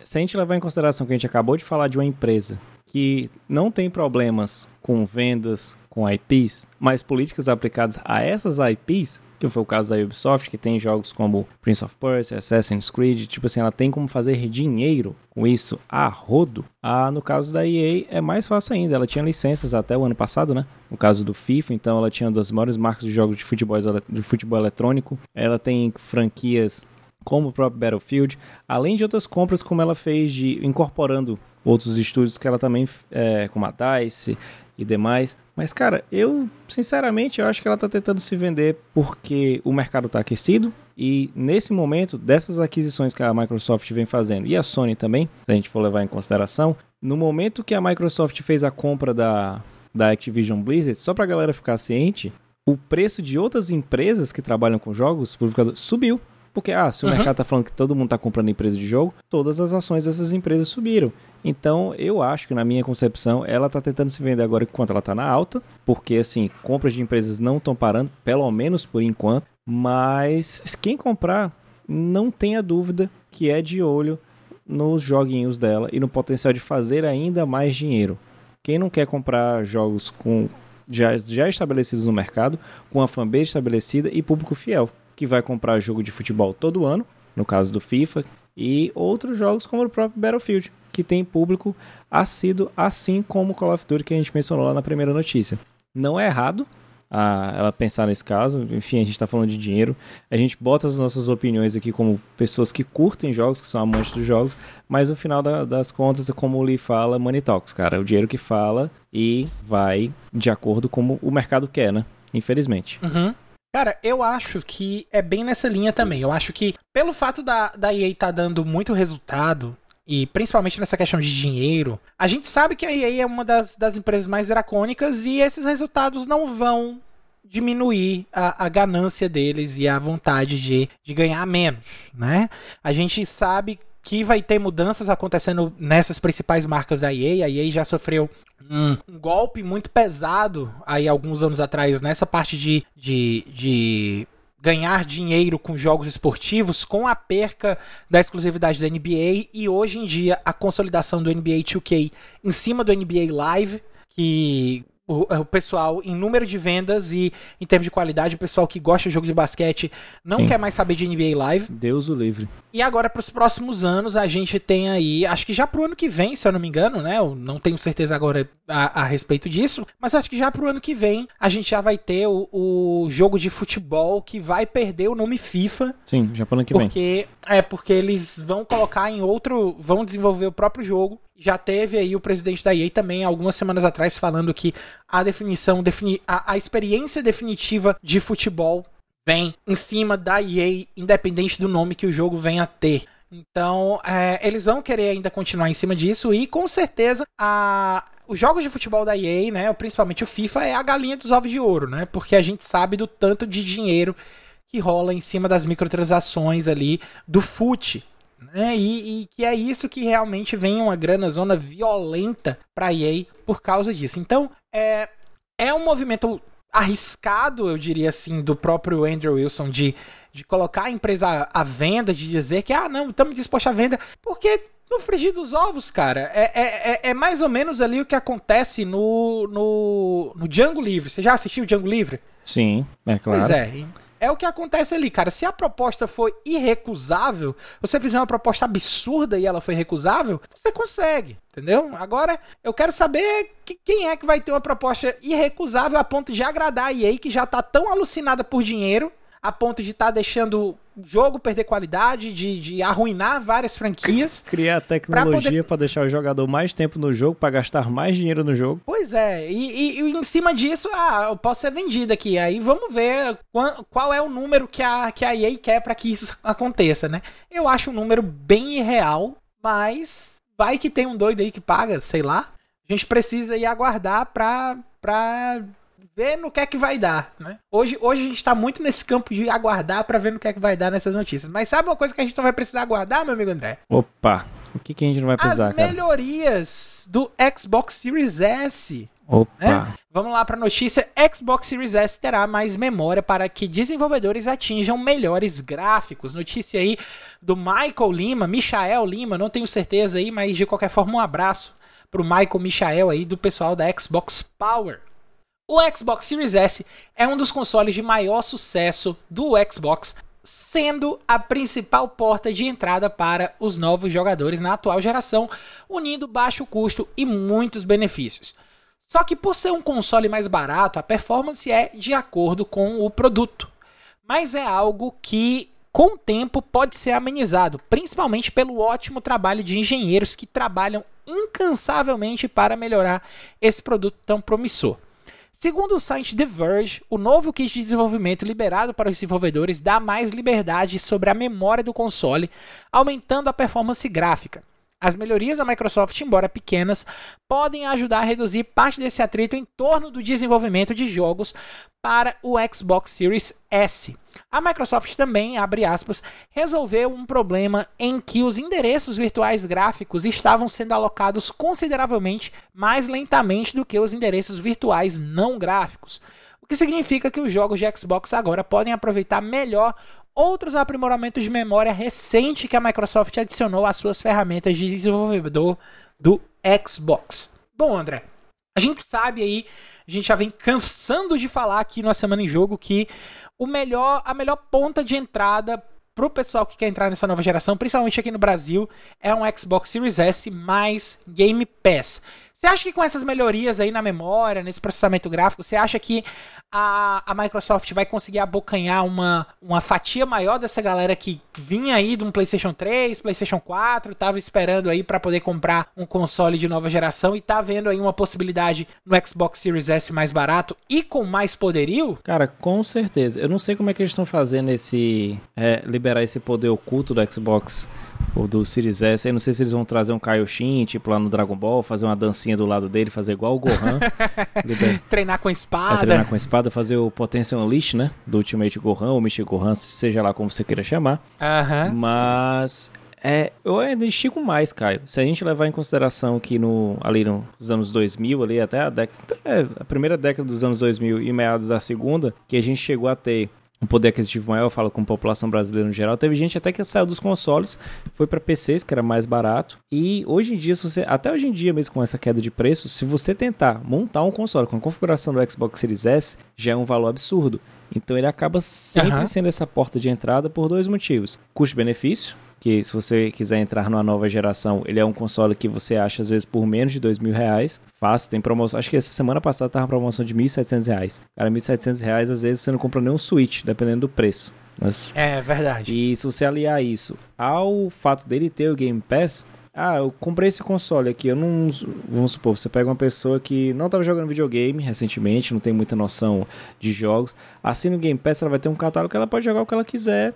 se a gente levar em consideração que a gente acabou de falar de uma empresa que não tem problemas com vendas, com IPs, mas políticas aplicadas a essas IPs, que foi o caso da Ubisoft, que tem jogos como Prince of Persia, Assassin's Creed, tipo assim, ela tem como fazer dinheiro com isso a rodo. Ah, no caso da EA é mais fácil ainda, ela tinha licenças até o ano passado, né? No caso do FIFA, então ela tinha uma das maiores marcas de jogos de futebol, de futebol eletrônico. Ela tem franquias como o próprio Battlefield, além de outras compras como ela fez de incorporando outros estúdios que ela também, é, como a DICE, e demais. Mas, cara, eu, sinceramente, eu acho que ela tá tentando se vender porque o mercado tá aquecido. E nesse momento, dessas aquisições que a Microsoft vem fazendo, e a Sony também, se a gente for levar em consideração, no momento que a Microsoft fez a compra da, da Activision Blizzard, só pra galera ficar ciente, o preço de outras empresas que trabalham com jogos subiu. Porque, ah, se o uhum. mercado tá falando que todo mundo tá comprando empresa de jogo, todas as ações dessas empresas subiram. Então, eu acho que na minha concepção, ela está tentando se vender agora enquanto ela está na alta, porque assim, compras de empresas não estão parando, pelo menos por enquanto, mas quem comprar, não tenha dúvida que é de olho nos joguinhos dela e no potencial de fazer ainda mais dinheiro. Quem não quer comprar jogos com já, já estabelecidos no mercado, com a fanbase estabelecida e público fiel, que vai comprar jogo de futebol todo ano, no caso do FIFA, e outros jogos como o próprio Battlefield, que tem público assíduo, assim como o Call of Duty que a gente mencionou lá na primeira notícia. Não é errado a, ela pensar nesse caso, enfim, a gente está falando de dinheiro, a gente bota as nossas opiniões aqui como pessoas que curtem jogos, que são amantes dos jogos, mas no final da, das contas, como o Lee fala, money talks, cara, é o dinheiro que fala e vai de acordo com o mercado quer, né? Infelizmente. Uhum. Cara, eu acho que é bem nessa linha também. Eu acho que, pelo fato da, da EA tá dando muito resultado, e principalmente nessa questão de dinheiro, a gente sabe que a EA é uma das, das empresas mais dracônicas e esses resultados não vão diminuir a, a, ganância deles e a vontade de, de ganhar menos, né? A gente sabe que vai ter mudanças acontecendo nessas principais marcas da EA. A EA já sofreu um, um golpe muito pesado aí alguns anos atrás nessa parte de, de, de ganhar dinheiro com jogos esportivos com a perca da exclusividade da NBA e hoje em dia a consolidação do NBA 2K em cima do NBA Live, que o, o, pessoal em número de vendas e em termos de qualidade, o pessoal que gosta de jogo de basquete não Sim. quer mais saber de NBA Live. Deus o livre. E agora, para os próximos anos, a gente tem aí, acho que já pro ano que vem, se eu não me engano, né? Eu não tenho certeza agora a, a respeito disso, mas acho que já pro ano que vem a gente já vai ter o, o jogo de futebol que vai perder o nome FIFA. Sim, já pro ano que porque, vem. É, porque eles vão colocar em outro. vão desenvolver o próprio jogo já teve aí o presidente da EA também algumas semanas atrás falando que a definição, defini a, a experiência definitiva de futebol vem em cima da EA, independente do nome que o jogo venha a ter. Então, é, eles vão querer ainda continuar em cima disso e com certeza a, os jogos de futebol da EA, né, principalmente o FIFA, é a galinha dos ovos de ouro, né? Porque a gente sabe do tanto de dinheiro que rola em cima das microtransações ali do FUT, né? E, e, que é isso que realmente vem uma grana zona violenta para EA por causa disso. Então, é, é um movimento arriscado, eu diria assim, do próprio Andrew Wilson de, de colocar a empresa à venda, de dizer que, ah, não, estamos dispostos à venda, porque no frigir dos ovos, cara, é, é, é, é, mais ou menos ali o que acontece no, no, no Django Livre. Você já assistiu o Django Livre? Sim, é claro. Pois é. É o que acontece ali, cara. Se a proposta foi irrecusável, você fizer uma proposta absurda e ela foi recusável, você consegue, entendeu? Agora, eu quero saber que, quem é que vai ter uma proposta irrecusável a ponto de agradar a EA, que já tá tão alucinada por dinheiro, a ponto de estar tá deixando o jogo perder qualidade, de, de arruinar várias franquias. Criar tecnologia para poder... deixar o jogador mais tempo no jogo, para gastar mais dinheiro no jogo. Pois é, e, e, e, em cima disso, ah, eu posso ser vendido aqui. Aí vamos ver qual, qual é o número que a, que a EA quer para que isso aconteça, né? Eu acho um número bem irreal, mas vai que tem um doido aí que paga, sei lá. A gente precisa ir aguardar pra, pra ver no que é que vai dar, né? Hoje, hoje a gente tá muito nesse campo de aguardar para ver no que é que vai dar nessas notícias. Mas sabe uma coisa que a gente não vai precisar aguardar, meu amigo André? Opa, o que, que a gente não vai precisar, As cara? melhorias do Xbox Series S. Opa, né? Vamos lá para a notícia. Xbox Series S terá mais memória para que desenvolvedores atinjam melhores gráficos. Notícia aí do Michael Lima, Michael Lima, não tenho certeza aí, mas de qualquer forma um abraço pro Michael Michael aí do pessoal da Xbox Power. O Xbox Series S é um dos consoles de maior sucesso do Xbox, sendo a principal porta de entrada para os novos jogadores na atual geração, unindo baixo custo e muitos benefícios. Só que por ser um console mais barato, a performance é de acordo com o produto. Mas é algo que com o tempo pode ser amenizado, principalmente pelo ótimo trabalho de engenheiros que trabalham incansavelmente para melhorar esse produto tão promissor. Segundo o site The Verge, o novo kit de desenvolvimento liberado para os desenvolvedores dá mais liberdade sobre a memória do console, aumentando a performance gráfica. As melhorias da Microsoft, embora pequenas, podem ajudar a reduzir parte desse atrito em torno do desenvolvimento de jogos para o Xbox Series S. A Microsoft também, abre aspas, resolveu um problema em que os endereços virtuais gráficos estavam sendo alocados consideravelmente mais lentamente do que os endereços virtuais não gráficos. O que significa que os jogos de Xbox agora podem aproveitar melhor outros aprimoramentos de memória recente que a Microsoft adicionou às suas ferramentas de desenvolvedor do Xbox. Bom, André, a gente sabe aí, a gente já vem cansando de falar aqui na Semana em Jogo que o melhor, a melhor ponta de entrada pro pessoal que quer entrar nessa nova geração, principalmente aqui no Brasil, é um Xbox Series S mais Game Pass. Você acha que com essas melhorias aí na memória, nesse processamento gráfico, você acha que a, a Microsoft vai conseguir abocanhar uma, uma fatia maior dessa galera que vinha aí de um PlayStation 3, PlayStation 4, tava esperando aí para poder comprar um console de nova geração e tá vendo aí uma possibilidade no Xbox Series S mais barato e com mais poderio? Cara, com certeza. Eu não sei como é que eles estão fazendo esse. É, liberar esse poder oculto do Xbox ou do Series S. Eu não sei se eles vão trazer um Kaioshin, tipo lá no Dragon Ball, fazer uma dancinha do lado dele, fazer igual o Gohan. Treinar com a espada. É, treinar com a espada, fazer o Potential Unleash, né? Do Ultimate Gohan, ou Mythic Gohan, seja lá como você queira chamar. Aham. Mas. É, eu ainda estico mais, Caio. Se a gente levar em consideração que no, ali nos anos 2000, ali até a década, é, a primeira década dos anos 2000 e meados da segunda, que a gente chegou a ter um poder aquisitivo maior, eu falo com a população brasileira no geral. Teve gente até que saiu dos consoles, foi para PCs, que era mais barato. E hoje em dia, se você, até hoje em dia mesmo com essa queda de preço, se você tentar montar um console com a configuração do Xbox Series S, já é um valor absurdo. Então ele acaba sempre Aham. sendo essa porta de entrada por dois motivos: custo-benefício, que se você quiser entrar numa nova geração, ele é um console que você acha às vezes por menos de dois mil reais. Fácil, tem promoção. Acho que essa semana passada tava uma promoção de 1.700 reais. Cara, 1.700 reais às vezes você não compra nem um Switch, dependendo do preço. Mas... É verdade. E se você aliar isso ao fato dele ter o Game Pass, ah, eu comprei esse console aqui, eu não. Vamos supor, você pega uma pessoa que não estava jogando videogame recentemente, não tem muita noção de jogos. Assina o Game Pass, ela vai ter um catálogo que ela pode jogar o que ela quiser,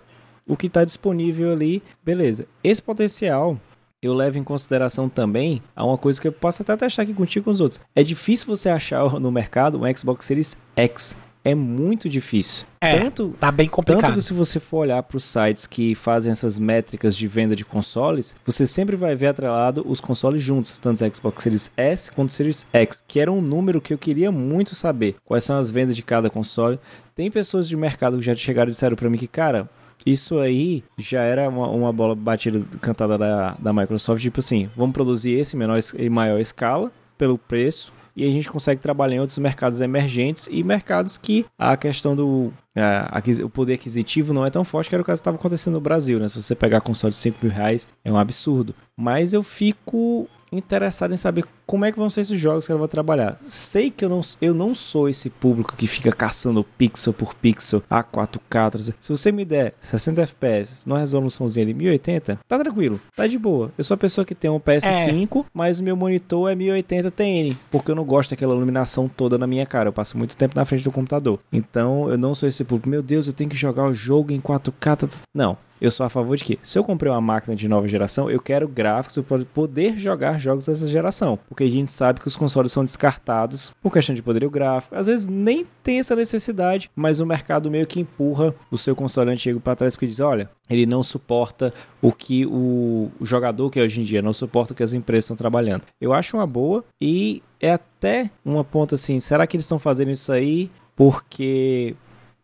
o que está disponível ali, beleza. Esse potencial eu levo em consideração também a uma coisa que eu posso até testar aqui contigo e com os outros. É difícil você achar no mercado um Xbox Series X. É muito difícil. É, Tanto Tá bem complicado. tanto que se você for olhar para os sites que fazem essas métricas de venda de consoles, você sempre vai ver atrelado os consoles juntos, tanto o Xbox Series S quanto Series X, que era um número que eu queria muito saber. Quais são as vendas de cada console. Tem pessoas de mercado que já chegaram e disseram para mim que, cara, isso aí já era uma, uma bola batida cantada da, da Microsoft, tipo assim, vamos produzir esse menor, em maior escala, pelo preço, e a gente consegue trabalhar em outros mercados emergentes e mercados que a questão do é, o poder aquisitivo não é tão forte que era o caso que estava acontecendo no Brasil, né? Se você pegar console de 5 mil reais, é um absurdo. Mas eu fico interessado em saber como é que vão ser esses jogos que ela vai trabalhar. Sei que eu não, eu não sou esse público que fica caçando pixel por pixel a 4K. 300. Se você me der 60 FPS numa resoluçãozinha de 1080, tá tranquilo, tá de boa. Eu sou a pessoa que tem um PS5, mas o meu monitor é 1080 TN, porque eu não gosto daquela iluminação toda na minha cara. Eu passo muito tempo na frente do computador. Então eu não sou esse público. Meu Deus, eu tenho que jogar o jogo em 4K. tá- Não. Eu sou a favor de que, se eu comprei uma máquina de nova geração, eu quero gráficos para poder jogar jogos dessa geração. Porque a gente sabe que os consoles são descartados por questão de poderio gráfico. Às vezes nem tem essa necessidade, mas o mercado meio que empurra o seu console antigo para trás porque diz, olha, ele não suporta o que o jogador que é hoje em dia não suporta o que as empresas estão trabalhando. Eu acho uma boa e é até uma ponta assim, será que eles estão fazendo isso aí porque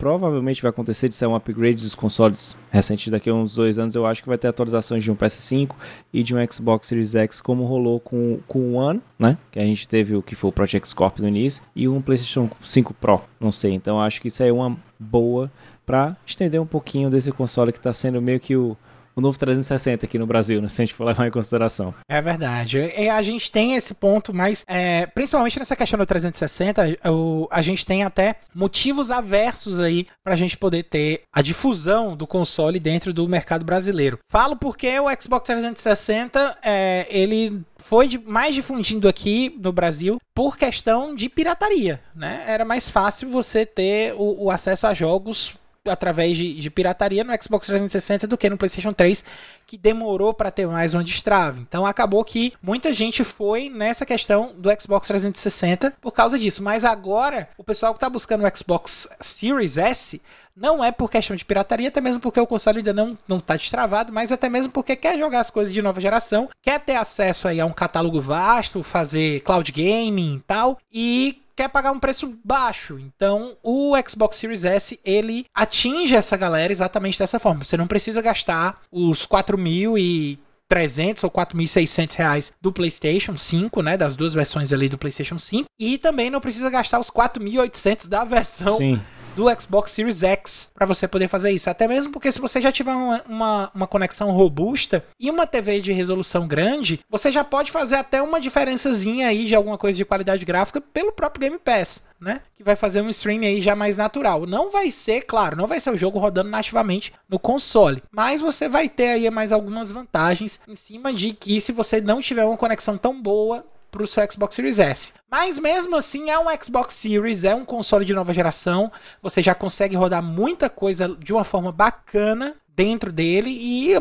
provavelmente vai acontecer de sair um upgrade dos consoles recentes daqui a uns dois anos. Eu acho que vai ter atualizações de um PS5 e de um Xbox Series X, como rolou com, com o One, né? Que a gente teve o que foi o Project Scorpio no início, e um PlayStation 5 Pro, não sei. Então acho que isso aí é uma boa para estender um pouquinho desse console que está sendo meio que o o novo 360 aqui no Brasil, né? Se a gente for levar em consideração. É verdade. E a gente tem esse ponto, mas é, principalmente nessa questão do 360, o, a gente tem até motivos aversos aí para a gente poder ter a difusão do console dentro do mercado brasileiro. Falo porque o Xbox 360 é, ele foi mais difundido aqui no Brasil por questão de pirataria, né? Era mais fácil você ter o, o acesso a jogos através de, de, pirataria no Xbox 360 do que no PlayStation 3, que demorou para ter mais um destrave. Então acabou que muita gente foi nessa questão do Xbox 360 por causa disso. Mas agora, o pessoal que está buscando o Xbox Series S não é por questão de pirataria, até mesmo porque o console ainda não, não tá destravado, mas até mesmo porque quer jogar as coisas de nova geração, quer ter acesso aí a um catálogo vasto, fazer cloud gaming e tal, e quer pagar um preço baixo. Então, o Xbox Series S, ele atinge essa galera exatamente dessa forma. Você não precisa gastar os 4 mil e 300 ou 4.600 reais do PlayStation 5, né, das duas versões ali do PlayStation 5, e também não precisa gastar os 4.800 da versão Sim do Xbox Series X para você poder fazer isso. Até mesmo porque se você já tiver uma, uma, uma, conexão robusta e uma TV de resolução grande, você já pode fazer até uma diferençazinha aí de alguma coisa de qualidade gráfica pelo próprio Game Pass. Né? Que vai fazer um stream aí já mais natural. Não vai ser, claro, não vai ser o jogo rodando nativamente no console, mas você vai ter aí mais algumas vantagens em cima de que se você não tiver uma conexão tão boa para o seu Xbox Series S. Mas mesmo assim é um Xbox Series, é um console de nova geração. Você já consegue rodar muita coisa de uma forma bacana dentro dele e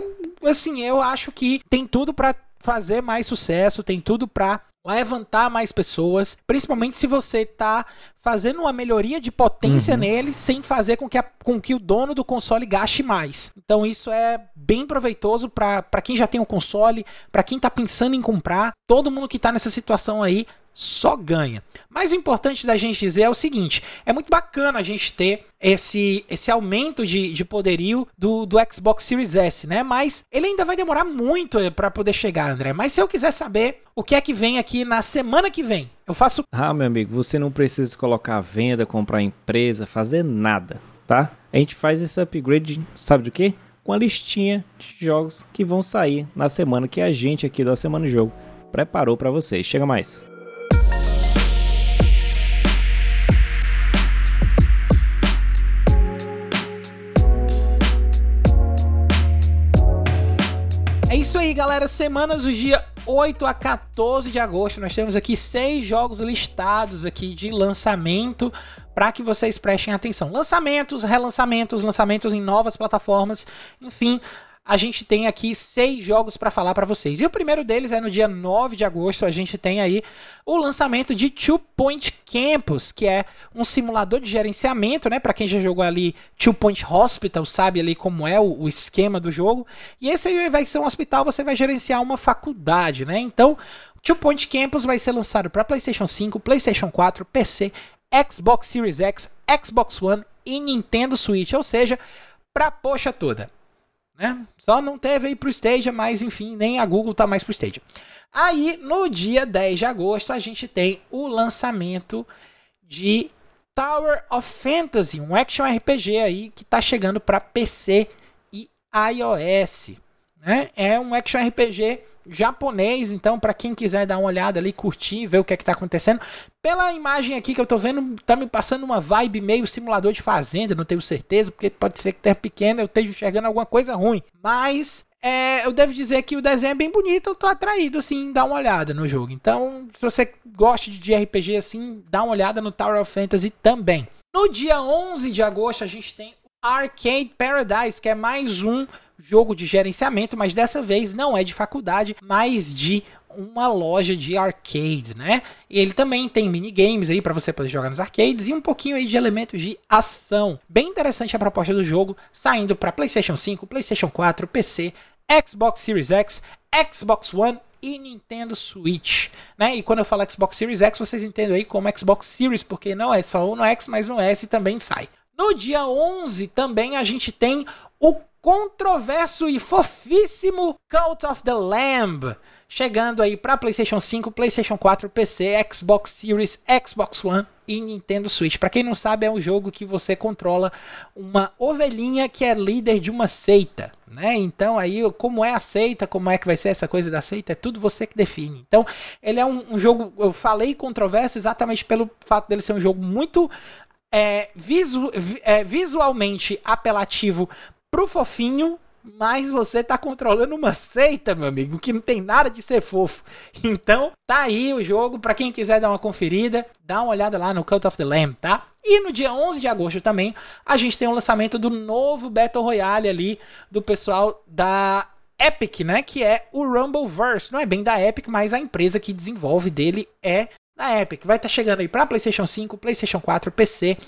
assim eu acho que tem tudo para fazer mais sucesso, tem tudo para levantar mais pessoas, principalmente se você está fazendo uma melhoria de potência uhum. nele sem fazer com que, a, com que o dono do console gaste mais. Então isso é bem proveitoso para quem já tem um console, para quem está pensando em comprar, todo mundo que está nessa situação aí só ganha. Mas o importante da gente dizer é o seguinte: é muito bacana a gente ter esse, esse aumento de, de poderio do, do Xbox Series S, né? Mas ele ainda vai demorar muito eh, para poder chegar, André. Mas se eu quiser saber o que é que vem aqui na semana que vem, eu faço. Ah, meu amigo, você não precisa colocar venda, comprar empresa, fazer nada, tá? A gente faz esse upgrade, sabe do quê? Com a listinha de jogos que vão sair na semana que a gente aqui da Semana do Jogo preparou para vocês. Chega mais. Isso aí, galera. Semanas do dia 8 a 14 de agosto. Nós temos aqui seis jogos listados aqui de lançamento para que vocês prestem atenção. Lançamentos, relançamentos, lançamentos em novas plataformas, enfim, a gente tem aqui seis jogos para falar para vocês. E o primeiro deles é no dia 9 de agosto, a gente tem aí o lançamento de Two Point Campus, que é um simulador de gerenciamento, né? Para quem já jogou ali Two Point Hospital, sabe ali como é o, o, esquema do jogo. E esse aí vai ser um hospital, você vai gerenciar uma faculdade, né? Então, Two Point Campus vai ser lançado para PlayStation 5, PlayStation 4, PC, Xbox Series X, Xbox One e Nintendo Switch, ou seja, para poxa toda. Né? Só não teve aí pro Stadia, mas enfim, nem a Google tá mais pro Stadia. Aí, no dia 10 de agosto, a gente tem o lançamento de Tower of Fantasy, um action RPG aí que tá chegando para PC e iOS. Né? É um action RPG japonês, então para quem quiser dar uma olhada ali, curtir, ver o que é que tá acontecendo. Pela imagem aqui que eu tô vendo, tá me passando uma vibe meio simulador de fazenda, não tenho certeza, porque pode ser que terra pequena eu esteja enxergando alguma coisa ruim. Mas é, eu devo dizer que o desenho é bem bonito, eu tô atraído assim, dá uma olhada no jogo. Então, se você gosta de RPG assim, dá uma olhada no Tower of Fantasy também. No dia 11 de agosto a gente tem Arcade Paradise, que é mais um jogo de gerenciamento, mas dessa vez não é de faculdade, mas de uma loja de arcade, né? E ele também tem minigames aí para você poder jogar nos arcades e um pouquinho aí de elementos de ação. Bem interessante a proposta do jogo, saindo para PlayStation 5, PlayStation 4, PC, Xbox Series X, Xbox One e Nintendo Switch, né? E quando eu falo Xbox Series X, vocês entendem aí como Xbox Series, porque não é só no X, mas no S também sai. No dia 11 também a gente tem o controverso e fofíssimo Cult of the Lamb, chegando aí para PlayStation 5, PlayStation 4, PC, Xbox Series, Xbox One e Nintendo Switch. Para quem não sabe, é um jogo que você controla uma ovelhinha que é líder de uma seita, né? Então aí como é a seita, como é que vai ser essa coisa da seita, é tudo você que define. Então ele é um, um jogo, eu falei controverso exatamente pelo fato dele ser um jogo muito é, visu, é, visualmente apelativo pro fofinho, mas você tá controlando uma seita, meu amigo, que não tem nada de ser fofo. Então, tá aí o jogo, para quem quiser dar uma conferida, dá uma olhada lá no Cult of the Lamb, tá? E no dia 11 de agosto também, a gente tem o lançamento do novo Battle Royale ali do pessoal da Epic, né, que é o Rumbleverse. Não é bem da Epic, mas a empresa que desenvolve dele é da Epic. Vai estar tá chegando aí para PlayStation 5, PlayStation 4, PC,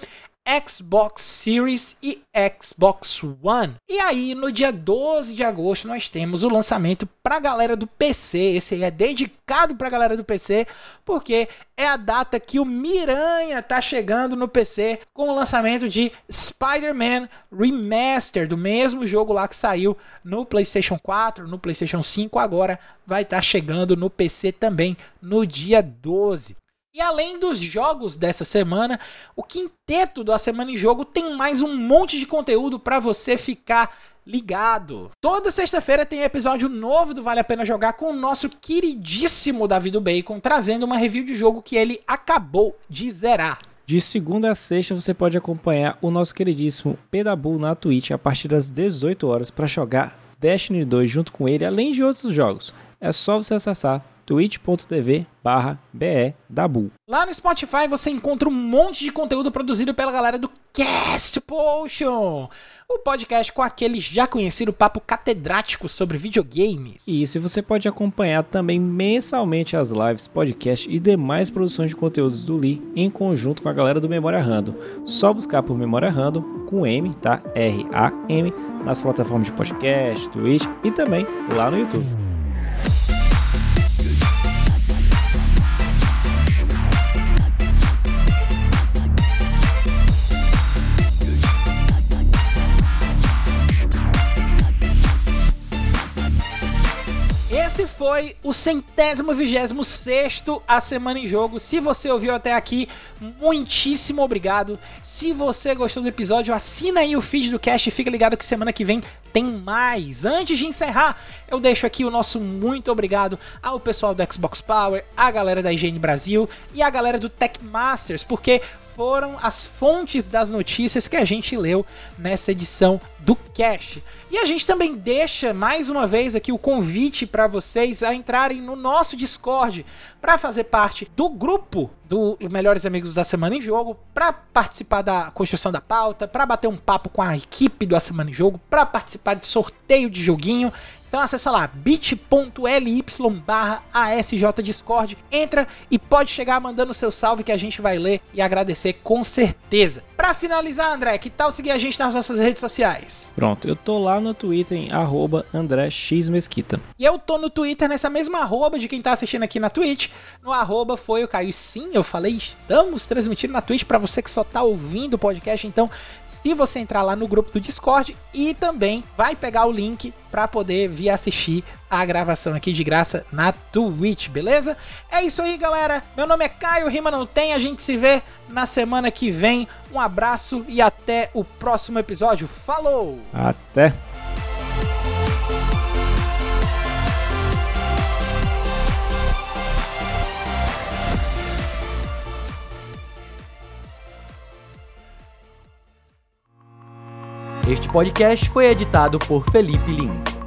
Xbox Series e Xbox One. E aí, no dia 12 de agosto, nós temos o lançamento para a galera do PC. Esse aí é dedicado para a galera do PC, porque é a data que o Miranha tá chegando no PC com o lançamento de Spider-Man Remaster, do mesmo jogo lá que saiu no PlayStation 4, no PlayStation 5, agora vai estar tá chegando no PC também no dia 12. E além dos jogos dessa semana, o quinteto da Semana em Jogo tem mais um monte de conteúdo para você ficar ligado. Toda sexta-feira tem episódio novo do Vale a Pena Jogar com o nosso queridíssimo Davi do Bacon, trazendo uma review de jogo que ele acabou de zerar. De segunda a sexta você pode acompanhar o nosso queridíssimo Pedabu na Twitch a partir das 18 horas para jogar Destiny 2 junto com ele, além de outros jogos. É só você acessar twitch.tv barra. Lá no Spotify você encontra um monte de conteúdo produzido pela galera do Cast Potion, o podcast com aquele já conhecido papo catedrático sobre videogames. E se você pode acompanhar também mensalmente as lives, podcast e demais produções de conteúdos do Lee em conjunto com a galera do Memória Random. Só buscar por Memória Random com M, tá? R-A-M, nas plataformas de podcast, Twitch e também lá no YouTube. Foi o centésimo vigésimo sexto A Semana em Jogo. Se você ouviu até aqui, muitíssimo obrigado. Se você gostou do episódio, assina aí o feed do cast e fica ligado que semana que vem tem mais. Antes de encerrar, eu deixo aqui o nosso muito obrigado ao pessoal do Xbox Power, a galera da IGN Brasil e a galera do Tech Masters, porque foram as fontes das notícias que a gente leu nessa edição do Cash. E a gente também deixa mais uma vez aqui o convite para vocês a entrarem no nosso Discord para fazer parte do grupo do Melhores Amigos da Semana em Jogo, para participar da construção da pauta, para bater um papo com a equipe do A Semana em Jogo, para participar de sorteio de joguinho então acessa lá bit.ly barra Discord, entra e pode chegar mandando seu salve que a gente vai ler e agradecer com certeza. Para finalizar, André, que tal seguir a gente nas nossas redes sociais? Pronto, eu tô lá no Twitter em arroba André X Mesquita. E eu tô no Twitter nessa mesma arroba de quem tá assistindo aqui na Twitch, no arroba foi o Caio. Sim, eu falei, estamos transmitindo na Twitch para você que só tá ouvindo o podcast, então se você entrar lá no grupo do Discord e também vai pegar o link para poder vir assistir a gravação aqui de graça na Twitch, beleza? É isso aí, galera. Meu nome é Caio Rima não tem, a gente se vê na semana que vem. Um abraço e até o próximo episódio. Falou! Até! Este podcast foi editado por Felipe Lins.